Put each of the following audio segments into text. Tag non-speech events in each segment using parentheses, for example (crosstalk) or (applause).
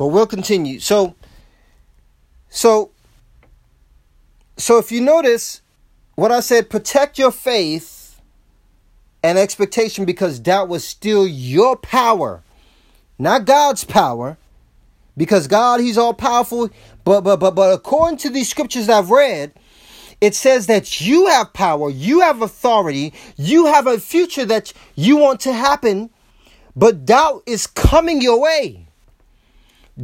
But we'll continue. So, so, so if you notice what I said, protect your faith and expectation because doubt will steal your power, not God's power. Because God, He's all powerful. But but but but according to these scriptures I've read, it says that you have power, you have authority, you have a future that you want to happen, but doubt is coming your way.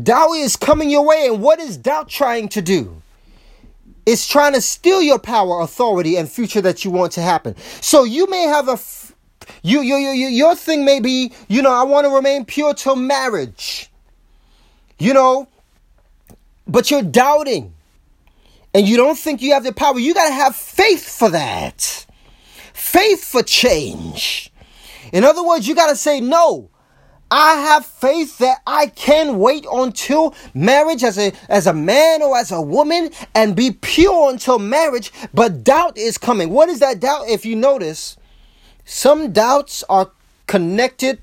Doubt is coming your way, and what is doubt trying to do? It's trying to steal your power, authority, and future that you want to happen. So you may have a you, you, you, your thing may be, you know, I want to remain pure till marriage. You know, but you're doubting and you don't think you have the power. You got to have faith for that. Faith for change. In other words, you got to say, no, I have faith that I can wait until marriage as a as a man or as a woman and be pure until marriage, but doubt is coming. What is that doubt? If you notice, some doubts are connected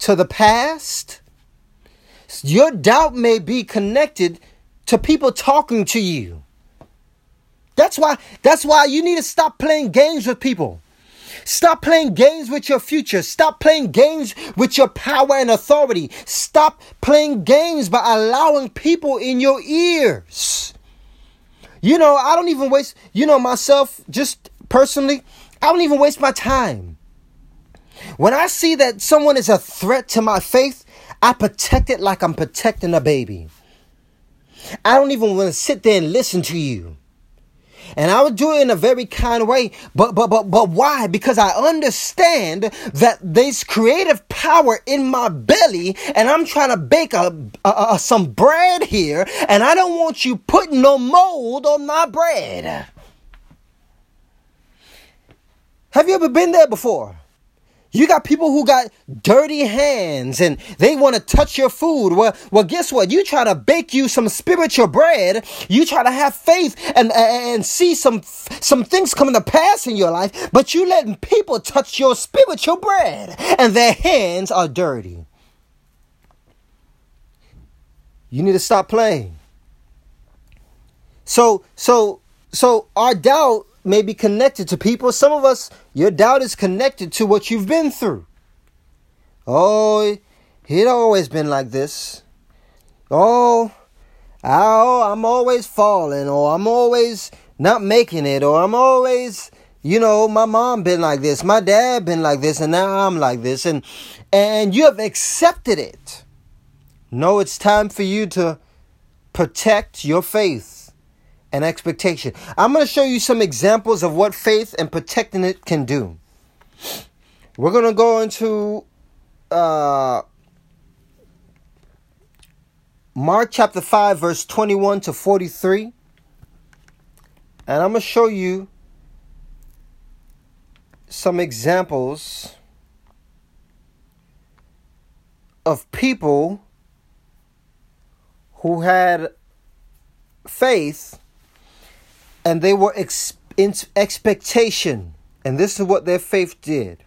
to the past. Your doubt may be connected to people talking to you. That's why that's why you need to stop playing games with people. Stop playing games with your future. Stop playing games with your power and authority. Stop playing games by allowing people in your ears. You know, I don't even waste, you know, myself, just personally, I don't even waste my time. When I see that someone is a threat to my faith, I protect it like I'm protecting a baby. I don't even want to sit there and listen to you. And I would do it in a very kind way. But but but but why? Because I understand that there's creative power in my belly, and I'm trying to bake a, a, a some bread here, and I don't want you putting no mold on my bread. Have you ever been there before? You got people who got dirty hands and they want to touch your food. Well, well, guess what? You try to bake you some spiritual bread. You try to have faith and and see some some things coming to pass in your life, but you letting people touch your spiritual bread and their hands are dirty. You need to stop playing. So so so our doubt may be connected to people. Some of us, your doubt is connected to what you've been through. Oh, it always been like this. Oh, oh, I'm always falling, or I'm always not making it, or I'm always, you know, my mom been like this, my dad been like this, and now I'm like this, and and you have accepted it. No, it's time for you to protect your faith and expectation. I'm going to show you some examples of what faith and protecting it can do. We're going to go into uh, Mark chapter 5, verse 21 to 43. And I'm going to show you some examples of people who had faith and they were ex- in expectation. And this is what their faith did.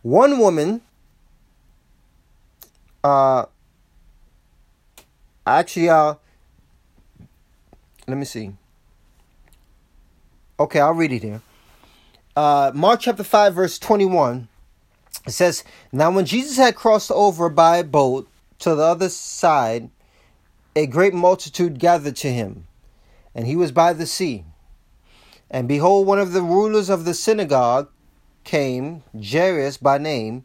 One woman, uh, actually, uh, let me see. Okay, I'll read it here. Uh, Mark chapter 5, verse 21. It says, Now when Jesus had crossed over by boat to the other side, a great multitude gathered to him and he was by the sea. And behold, one of the rulers of the synagogue came, Jairus by name,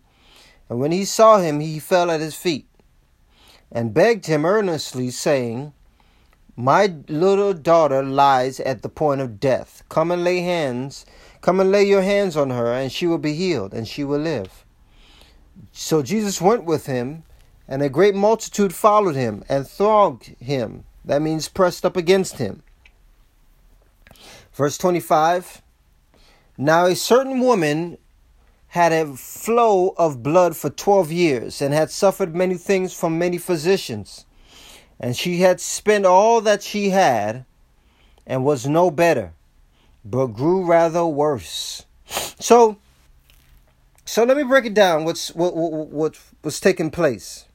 and when he saw him, he fell at his feet and begged him earnestly, saying, My little daughter lies at the point of death. Come and lay hands, come and lay your hands on her, and she will be healed, and she will live. So Jesus went with him, and a great multitude followed him and thronged him. That means pressed up against him. Verse 25 Now a certain woman had a flow of blood for 12 years and had suffered many things from many physicians. And she had spent all that she had and was no better, but grew rather worse. So, so let me break it down. What's what what, what was taking place?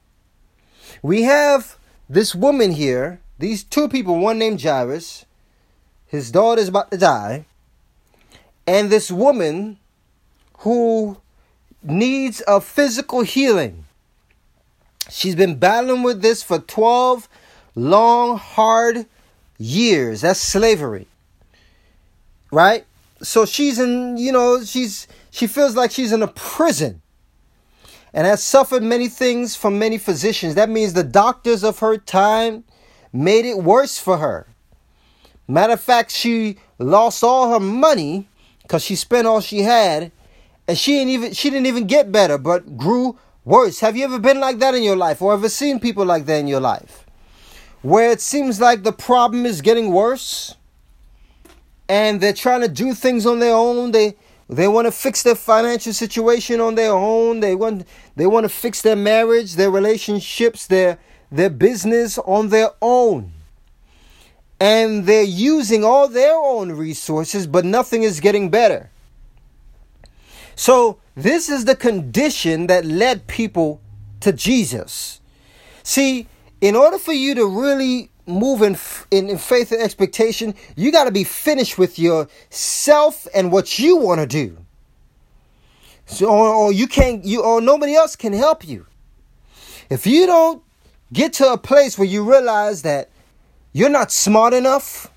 We have this woman here, these two people, one named Jairus, his daughter is about to die, and this woman who needs a physical healing. She's been battling with this for 12 long, hard years. That's slavery. Right? So she's in, you know, she's she feels like she's in a prison and has suffered many things from many physicians. That means the doctors of her time made it worse for her. Matter of fact, she lost all her money because she spent all she had, and she didn't even she didn't even get better, but grew worse. Have you ever been like that in your life, or ever seen people like that in your life, where it seems like the problem is getting worse, and they're trying to do things on their own. They they want to fix their financial situation on their own. They want they want to fix their marriage, their relationships, their their business on their own. And they're using all their own resources, but nothing is getting better. So, this is the condition that led people to Jesus. See, in order for you to really move in, in, in faith and expectation, you got to be finished with yourself and what you want to do. So, or, or you can't, you or nobody else can help you. If you don't get to a place where you realize that you're not smart enough,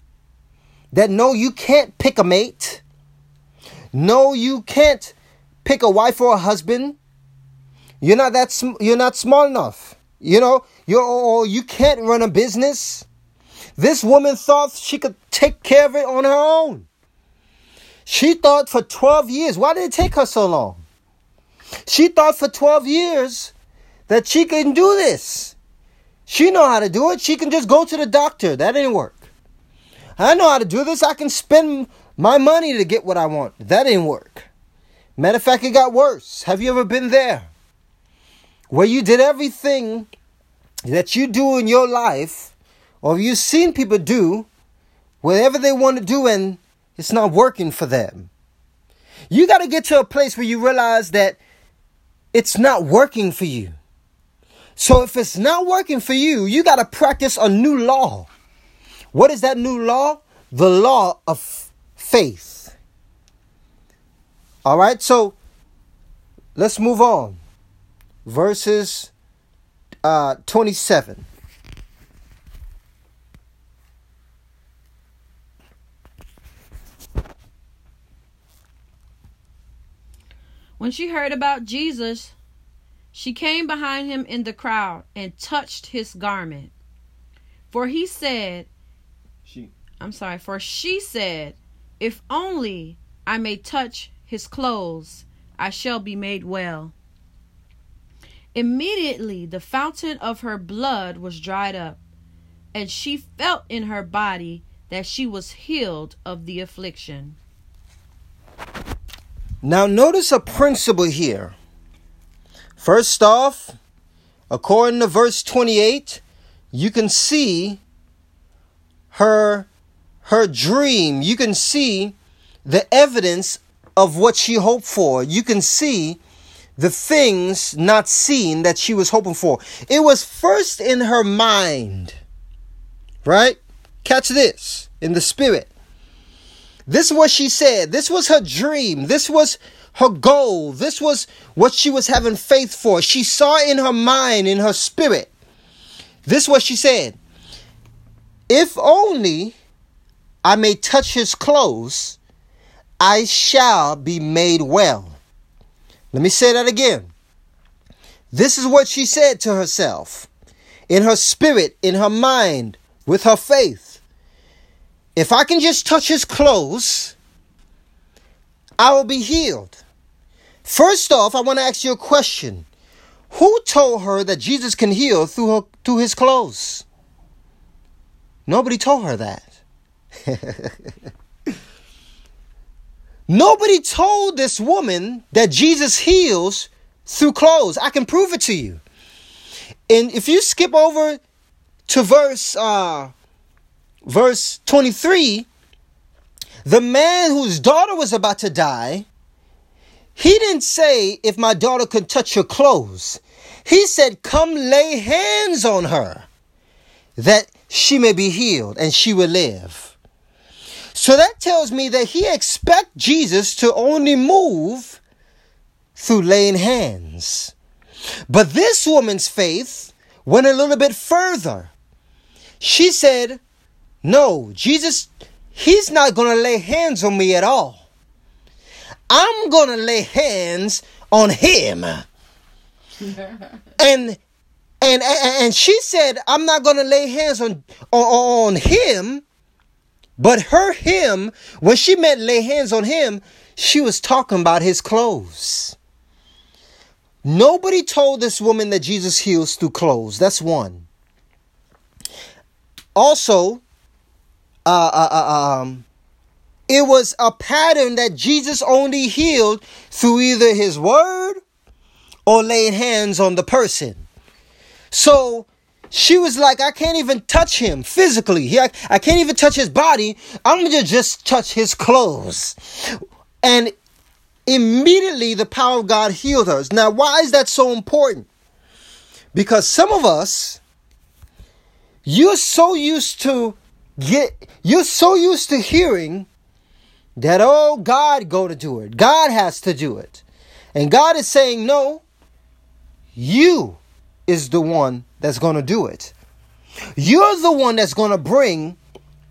that no, you can't pick a mate, no, you can't pick a wife or a husband. You're not that sm- you're not smart enough. You know, you or you can't run a business. This woman thought she could take care of it on her own. She thought for 12 years. Why did it take her so long? She thought for 12 years that she can do this. She know how to do it. She can just go to the doctor. That didn't work. I know how to do this. I can spend my money to get what I want. That didn't work. Matter of fact, it got worse. Have you ever been there? where you did everything that you do in your life, or you've seen people do whatever they want to do and it's not working for them. You got to get to a place where you realize that it's not working for you. So if it's not working for you, you got to practice a new law. What is that new law? The law of faith. All right, so let's move on verses uh, 27. When she heard about Jesus, she came behind him in the crowd and touched his garment. For he said, She. I'm sorry, for she said, If only I may touch his clothes, I shall be made well. Immediately the fountain of her blood was dried up, and she felt in her body that she was healed of the affliction. Now, notice a principle here. First off, according to verse 28, you can see her her dream. You can see the evidence of what she hoped for. You can see the things not seen that she was hoping for. It was first in her mind, right? Catch this in the spirit. This is what she said. This was her dream. This was her goal. This was what she was having faith for. She saw in her mind, in her spirit. This is what she said. If only I may touch his clothes, I shall be made well. Let me say that again. This is what she said to herself in her spirit, in her mind, with her faith. If I can just touch his clothes, I will be healed. First off, I want to ask you a question. Who told her that Jesus can heal through her through his clothes? Nobody told her that. (laughs) Nobody told this woman that Jesus heals through clothes. I can prove it to you. And if you skip over to verse uh, verse 23, the man whose daughter was about to die, he didn't say if my daughter could touch your clothes. He said, Come lay hands on her that she may be healed and she will live. So that tells me that he expect Jesus to only move through laying hands. But this woman's faith went a little bit further. She said, No, Jesus, he's not going to lay hands on me at all. I'm going to lay hands on him. (laughs) and and, and she said, "I'm not going to lay hands on, on on him." But her him, when she meant lay hands on him, she was talking about his clothes. Nobody told this woman that Jesus heals through clothes. That's one. Also, uh, uh, uh, um, it was a pattern that Jesus only healed through either his word or laying hands on the person. So she was like, I can't even touch him physically. He, I, I can't even touch his body. I'm going to just touch his clothes. And immediately the power of God healed her. Now, why is that so important? Because some of us, you're so used to get, you're so used to hearing that, oh, God go to do it. God has to do it. And God is saying, no, you is the one that's going to do it. You're the one that's going to bring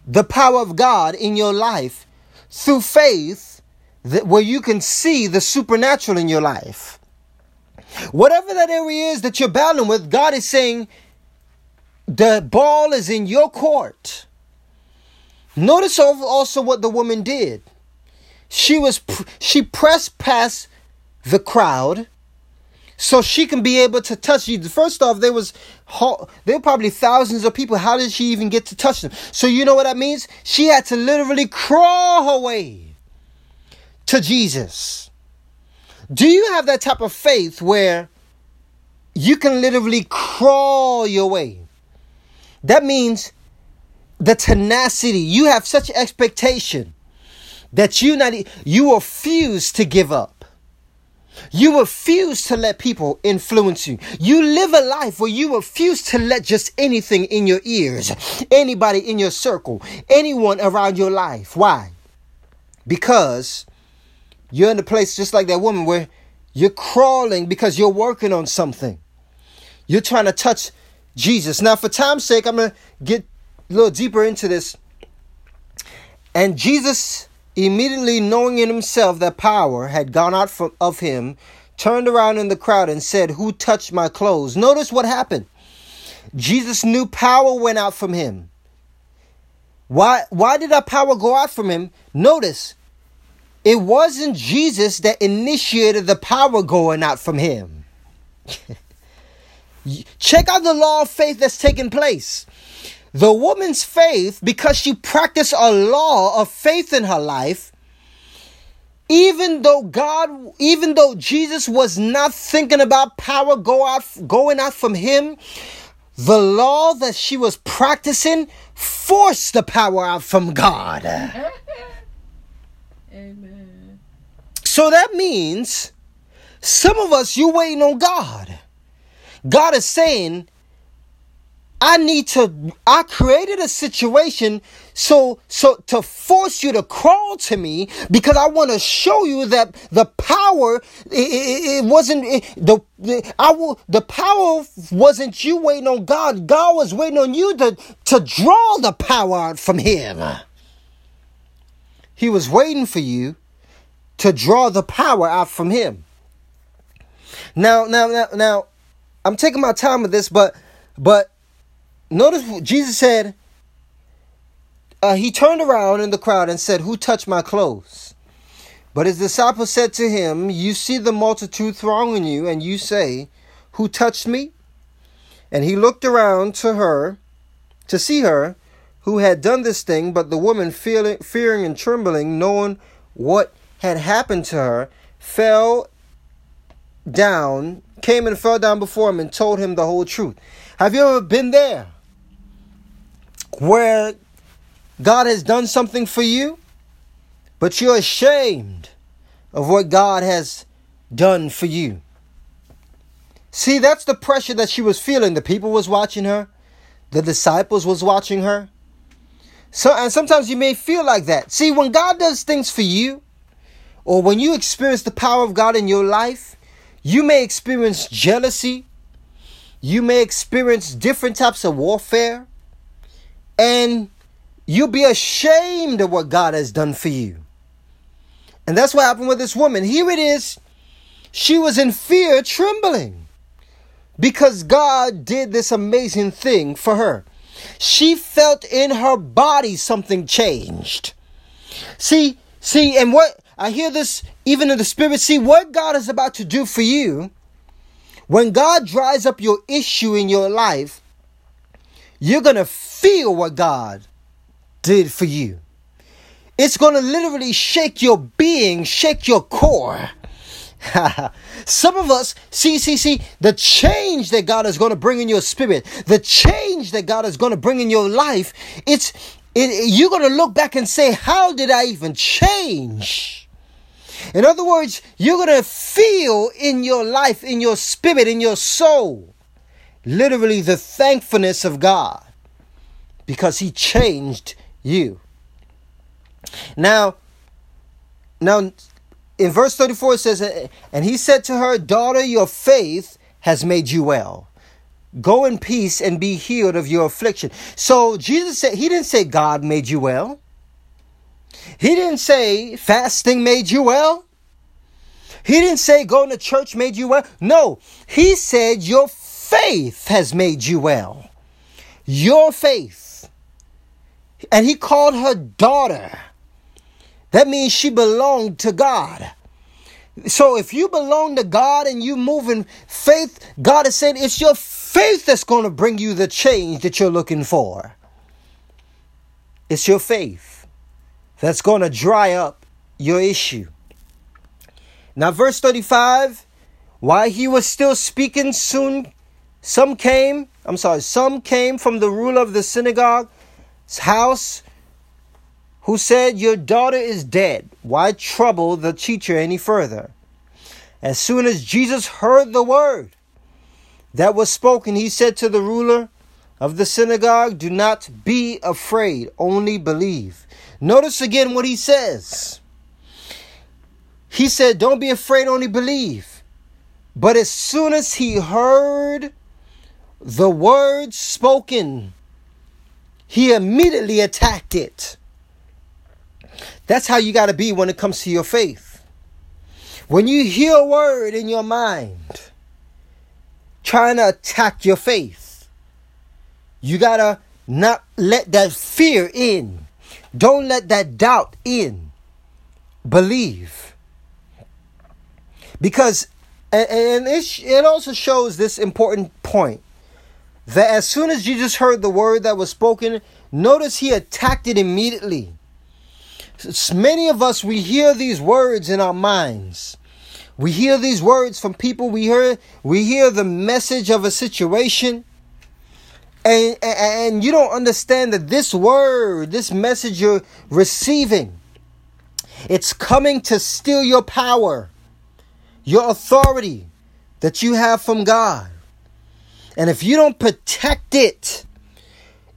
the power of God in your life through faith that where you can see the supernatural in your life. Whatever that area is that you're battling with, God is saying the ball is in your court. Notice also what the woman did. She was she pressed past the crowd so she can be able to touch you. First off, there was there were probably thousands of people. How did she even get to touch them? So you know what that means? She had to literally crawl her way to Jesus. Do you have that type of faith where you can literally crawl your way? That means the tenacity. You have such expectation that you not you refuse to give up. You refuse to let people influence you. You live a life where you refuse to let just anything in your ears, anybody in your circle, anyone around your life. Why? Because you're in a place just like that woman where you're crawling because you're working on something. You're trying to touch Jesus. Now, for time's sake, I'm going to get a little deeper into this. And Jesus Immediately knowing in himself that power had gone out from, of him, turned around in the crowd and said, Who touched my clothes? Notice what happened. Jesus knew power went out from him. Why, why did that power go out from him? Notice, it wasn't Jesus that initiated the power going out from him. (laughs) Check out the law of faith that's taking place. The woman's faith, because she practiced a law of faith in her life, even though God, even though Jesus was not thinking about power go out, going out from him, the law that she was practicing forced the power out from God. (laughs) Amen. So that means some of us, you waiting on God. God is saying, I need to I created a situation so so to force you to crawl to me because I want to show you that the power it, it, it wasn't it, the, the I will the power wasn't you waiting on God. God was waiting on you to to draw the power out from him. He was waiting for you to draw the power out from him. Now now now now I'm taking my time with this but but Notice Jesus said, uh, he turned around in the crowd and said, Who touched my clothes? But his disciples said to him, You see the multitude thronging you, and you say, Who touched me? And he looked around to her, to see her, who had done this thing, but the woman, feeling, fearing and trembling, knowing what had happened to her, fell down, came and fell down before him, and told him the whole truth. Have you ever been there? Where God has done something for you, but you're ashamed of what God has done for you. See, that's the pressure that she was feeling. The people was watching her. The disciples was watching her. So and sometimes you may feel like that. See, when God does things for you, or when you experience the power of God in your life, you may experience jealousy. You may experience different types of warfare. And you'll be ashamed of what God has done for you. And that's what happened with this woman. Here it is. She was in fear, trembling, because God did this amazing thing for her. She felt in her body something changed. See, see, and what I hear this even in the spirit. See, what God is about to do for you, when God dries up your issue in your life, you're going to feel what God did for you. It's going to literally shake your being, shake your core. (laughs) Some of us, see, see, see, the change that God is going to bring in your spirit, the change that God is going to bring in your life, it's, it, you're going to look back and say, How did I even change? In other words, you're going to feel in your life, in your spirit, in your soul, literally the thankfulness of God because He changed you. Now, now in verse 34 it says, And he said to her, Daughter, your faith has made you well. Go in peace and be healed of your affliction. So Jesus said, He didn't say God made you well. He didn't say fasting made you well. He didn't say going to church made you well. No, he said your faith has made you well. Your faith. And he called her daughter. That means she belonged to God. So if you belong to God and you move in faith, God is saying it's your faith that's going to bring you the change that you're looking for. It's your faith that's going to dry up your issue. Now, verse 35 while he was still speaking, soon some came, I'm sorry, some came from the ruler of the synagogue's house who said, Your daughter is dead. Why trouble the teacher any further? As soon as Jesus heard the word that was spoken, he said to the ruler of the synagogue, Do not be afraid, only believe. Notice again what he says. He said, Don't be afraid, only believe. But as soon as he heard the word spoken, he immediately attacked it. That's how you got to be when it comes to your faith. When you hear a word in your mind trying to attack your faith, you got to not let that fear in. Don't let that doubt in. Believe. Because, and it also shows this important point that as soon as Jesus heard the word that was spoken, notice he attacked it immediately. Many of us, we hear these words in our minds. We hear these words from people. We hear, we hear the message of a situation. And, and you don't understand that this word, this message you're receiving, it's coming to steal your power your authority that you have from God. And if you don't protect it,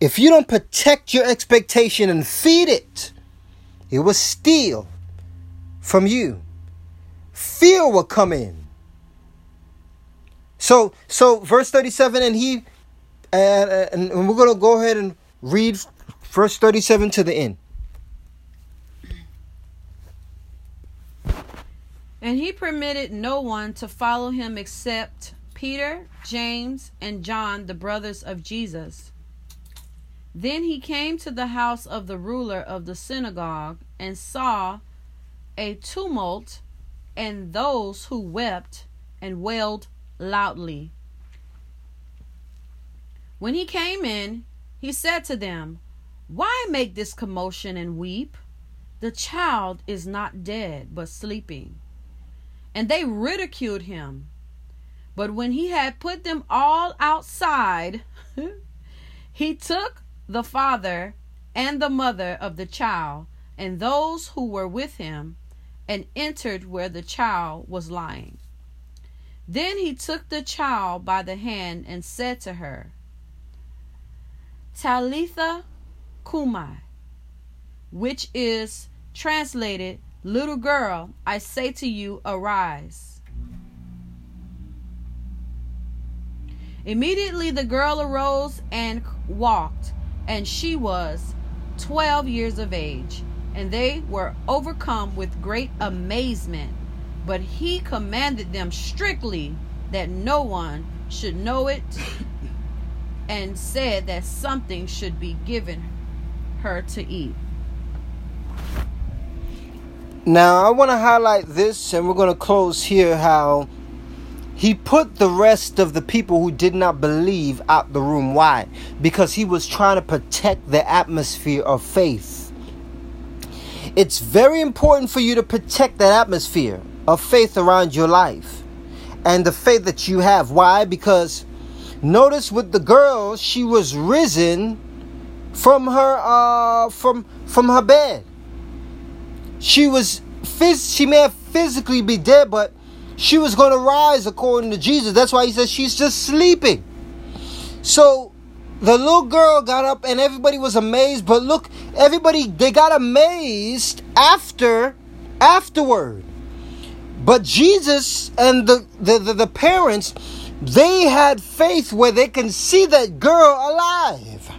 if you don't protect your expectation and feed it, it will steal from you. Fear will come in. So, so verse 37, and he, uh, and we're going to go ahead and read verse 37 to the end. And he permitted no one to follow him except Peter, James, and John, the brothers of Jesus. Then he came to the house of the ruler of the synagogue and saw a tumult and those who wept and wailed loudly. When he came in, he said to them, Why make this commotion and weep? The child is not dead, but sleeping and they ridiculed him. But when he had put them all outside, (laughs) he took the father and the mother of the child and those who were with him and entered where the child was lying. Then he took the child by the hand and said to her, Talitha Cumi, which is translated, Little girl, I say to you, arise. Immediately the girl arose and walked, and she was twelve years of age, and they were overcome with great amazement. But he commanded them strictly that no one should know it, (coughs) and said that something should be given her to eat. Now, I want to highlight this, and we're going to close here how he put the rest of the people who did not believe out the room. Why? Because he was trying to protect the atmosphere of faith. It's very important for you to protect that atmosphere of faith around your life and the faith that you have. Why? Because notice with the girl, she was risen from her uh from from her bed. She was phys- she may have physically be dead, but she was going to rise according to Jesus. That's why he says she's just sleeping. So the little girl got up and everybody was amazed, but look, everybody they got amazed after afterward. But Jesus and the, the, the, the parents, they had faith where they can see that girl alive.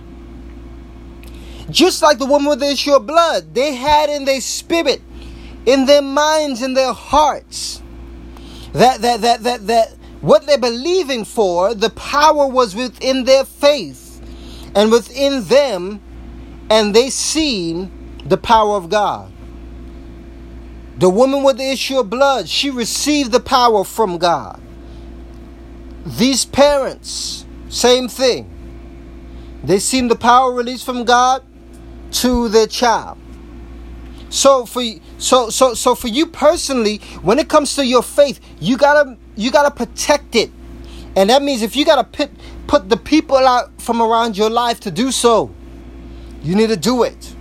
Just like the woman with the issue of blood, they had in their spirit, in their minds, in their hearts, that that that that that what they're believing for, the power was within their faith and within them, and they seen the power of God. The woman with the issue of blood, she received the power from God. These parents, same thing. They seen the power released from God to their child. So for so so so for you personally, when it comes to your faith, you gotta you gotta protect it, and that means if you gotta put put the people out from around your life to do so, you need to do it.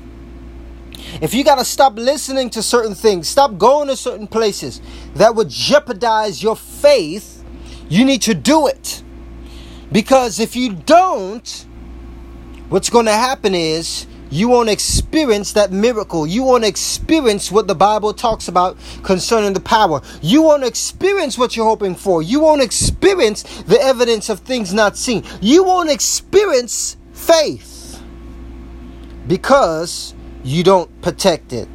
If you got to stop listening to certain things, stop going to certain places that would jeopardize your faith, you need to do it. Because if you don't, what's to happen is you won't experience that miracle. You won't experience what the Bible talks about concerning the power. You won't experience what you're hoping for. You won't experience the evidence of things not seen. You won't experience faith because you don't protect it.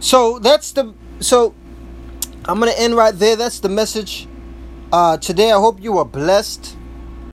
So that's the so I'm gonna end right there. That's the message uh, today. I hope you are blessed.